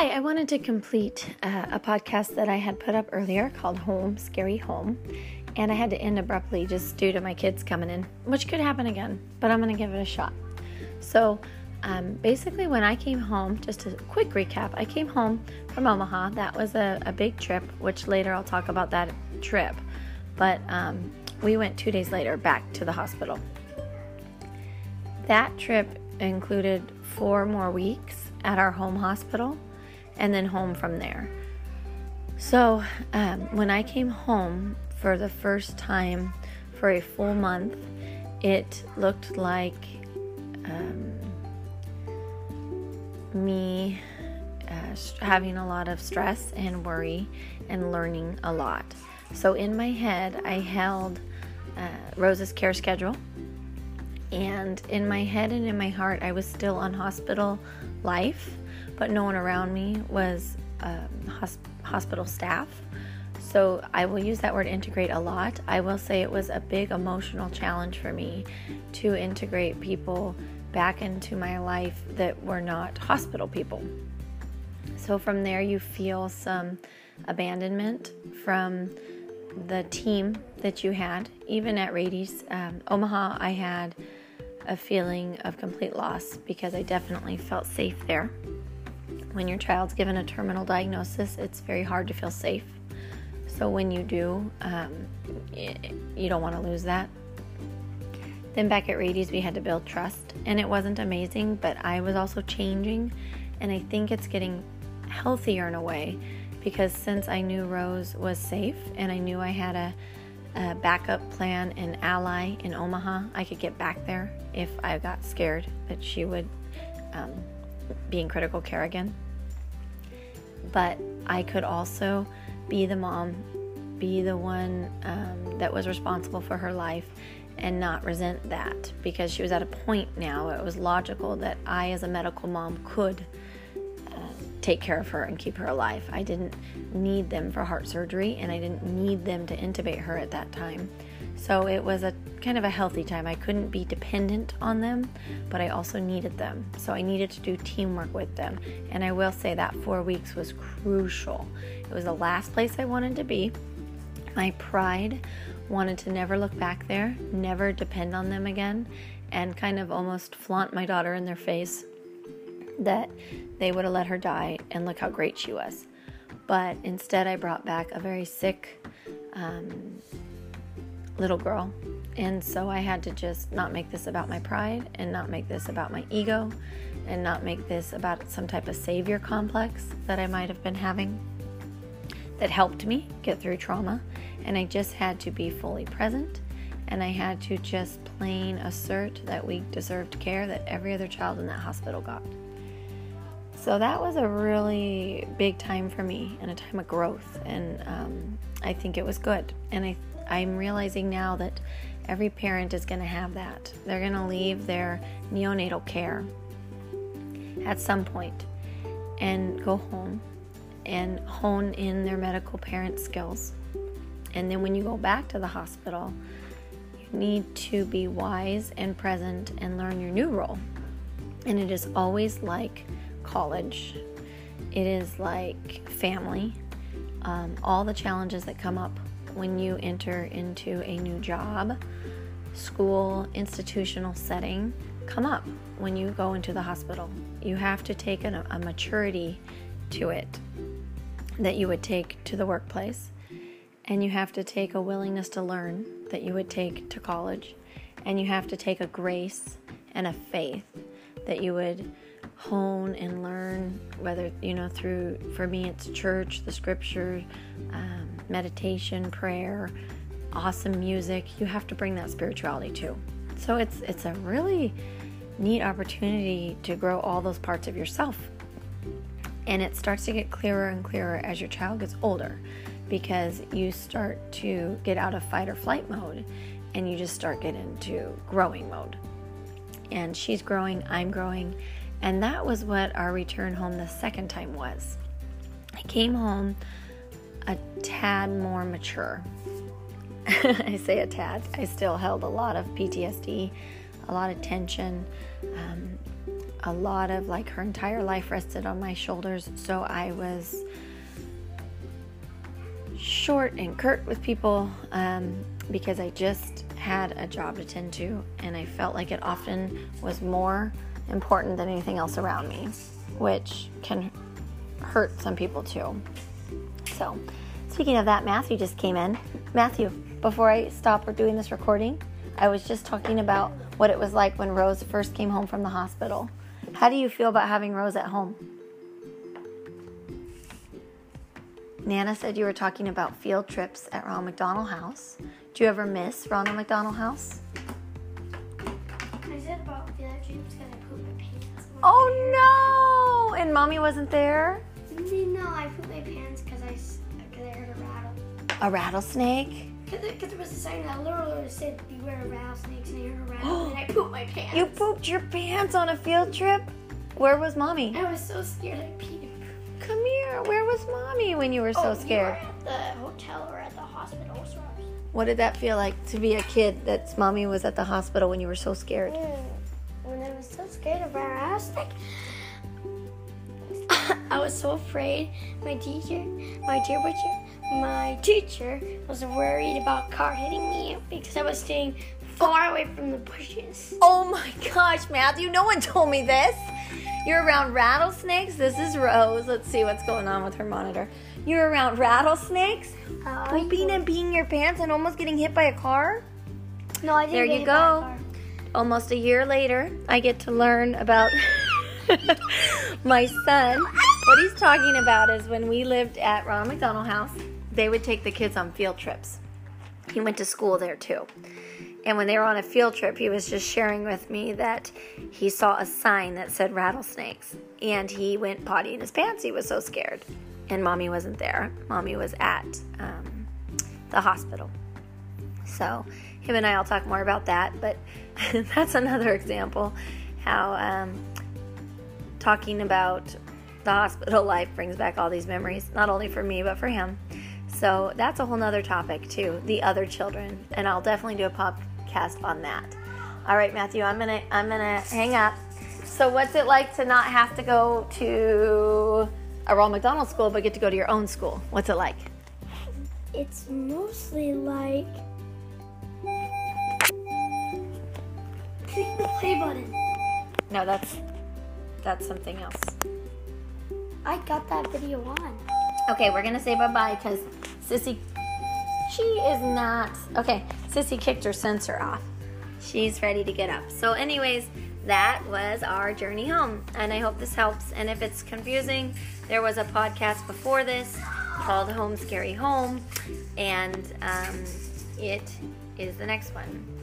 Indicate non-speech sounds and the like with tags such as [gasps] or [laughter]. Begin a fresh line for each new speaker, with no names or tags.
Hi, I wanted to complete uh, a podcast that I had put up earlier called Home, Scary Home. And I had to end abruptly just due to my kids coming in, which could happen again, but I'm going to give it a shot. So, um, basically, when I came home, just a quick recap, I came home from Omaha. That was a, a big trip, which later I'll talk about that trip. But um, we went two days later back to the hospital. That trip included four more weeks at our home hospital and then home from there. So, um, when I came home for the first time for a full month, it looked like um, me uh, having a lot of stress and worry and learning a lot. So, in my head, I held uh, Rose's care schedule. And in my head and in my heart, I was still on hospital life but no one around me was um, hosp- hospital staff. So I will use that word integrate a lot. I will say it was a big emotional challenge for me to integrate people back into my life that were not hospital people. So from there, you feel some abandonment from the team that you had. Even at Rady's um, Omaha, I had a feeling of complete loss because I definitely felt safe there when your child's given a terminal diagnosis, it's very hard to feel safe. So when you do, um, you don't want to lose that. Then back at Rady's, we had to build trust, and it wasn't amazing, but I was also changing, and I think it's getting healthier in a way because since I knew Rose was safe and I knew I had a, a backup plan in Ally in Omaha, I could get back there if I got scared that she would um, be in critical care again. But I could also be the mom, be the one um, that was responsible for her life, and not resent that because she was at a point now where it was logical that I, as a medical mom, could take care of her and keep her alive. I didn't need them for heart surgery and I didn't need them to intubate her at that time. So it was a kind of a healthy time. I couldn't be dependent on them, but I also needed them. So I needed to do teamwork with them. And I will say that four weeks was crucial. It was the last place I wanted to be. My pride wanted to never look back there, never depend on them again, and kind of almost flaunt my daughter in their face that they would have let her die and look how great she was. But instead, I brought back a very sick, um, little girl. And so I had to just not make this about my pride and not make this about my ego and not make this about some type of savior complex that I might have been having that helped me get through trauma. And I just had to be fully present and I had to just plain assert that we deserved care that every other child in that hospital got. So that was a really big time for me and a time of growth, and um, I think it was good. And I I'm realizing now that every parent is going to have that. They're going to leave their neonatal care at some point and go home and hone in their medical parent skills. And then when you go back to the hospital, you need to be wise and present and learn your new role. And it is always like college, it is like family, um, all the challenges that come up when you enter into a new job, school, institutional setting come up when you go into the hospital. You have to take a, a maturity to it that you would take to the workplace, and you have to take a willingness to learn that you would take to college, and you have to take a grace and a faith that you would hone and learn whether you know through for me it's church the scripture um, meditation prayer awesome music. You have to bring that spirituality too. So it's it's a really neat opportunity to grow all those parts of yourself. And it starts to get clearer and clearer as your child gets older because you start to get out of fight or flight mode and you just start getting into growing mode. And she's growing i'm growing and that was what our return home the second time was. I came home a tad more mature. [laughs] I say a tad. I still held a lot of PTSD, a lot of tension, um, a lot of like her entire life rested on my shoulders. So I was short and curt with people um, because I just had a job to tend to, and I felt like it often was more important than anything else around me, which can hurt some people too. So, speaking of that, Matthew just came in. Matthew, before I stop doing this recording, I was just talking about what it was like when Rose first came home from the hospital. How do you feel about having Rose at home? Nana said you were talking about field trips at Ronald McDonald House. Do you ever miss Ronald McDonald House?
I said about field trips because I pooped my pants.
Oh no! And mommy wasn't there?
No, I pooped my pants because I, 'cause I heard a rattle.
A rattlesnake?
Because there was a sign that literally said beware of rattlesnakes and I heard a [gasps] rattle and I pooped my pants.
You pooped your pants on a field trip? Where was mommy?
I was so scared I peed.
Come here. Where was mommy when you were so
Oh,
scared?
You were at the hotel or at the hospital. So
What did that feel like to be a kid that's mommy was at the hospital when you were so scared?
I was so scared of a rattlesnake, [laughs] I was so afraid. My teacher, my dear teacher, my teacher was worried about car hitting me because I was staying far away from the bushes.
Oh my gosh, Matthew, no one told me this. You're around rattlesnakes. This is Rose. Let's see what's going on with her monitor. You're around rattlesnakes,
Uh,
pooping and peeing your pants, and almost getting hit by a car.
no, I didn't
There
get
you
hit by a
go. Almost a year later, I get to learn about [laughs] my son. What he's talking about is when we lived at Ronald McDonald House, they would take the kids on field trips. He went to school there too. And when they were on a field trip, he was just sharing with me that he saw a sign that said rattlesnakes. And he went potty in his pants. He was so scared. And mommy wasn't there. Mommy was at um, the hospital. So, him and I will talk more about that. But [laughs] that's another example how um, talking about the hospital [laughs] life brings back all these memories, not only for me, but for him. So that's a whole nother topic too, the other children, and I'll definitely do a podcast on that. All right, Matthew, I'm gonna I'm gonna hang up. So what's it like to not have to go to a Ronald McDonald school, but get to go to your own school? What's it like?
It's mostly like click the play button.
No, that's that's something else.
I got that video on.
Okay, we're gonna say bye bye because Sissy, she is not. Okay, Sissy kicked her sensor off. She's ready to get up. So, anyways, that was our journey home, and I hope this helps. And if it's confusing, there was a podcast before this called Home Scary Home, and um, it is the next one.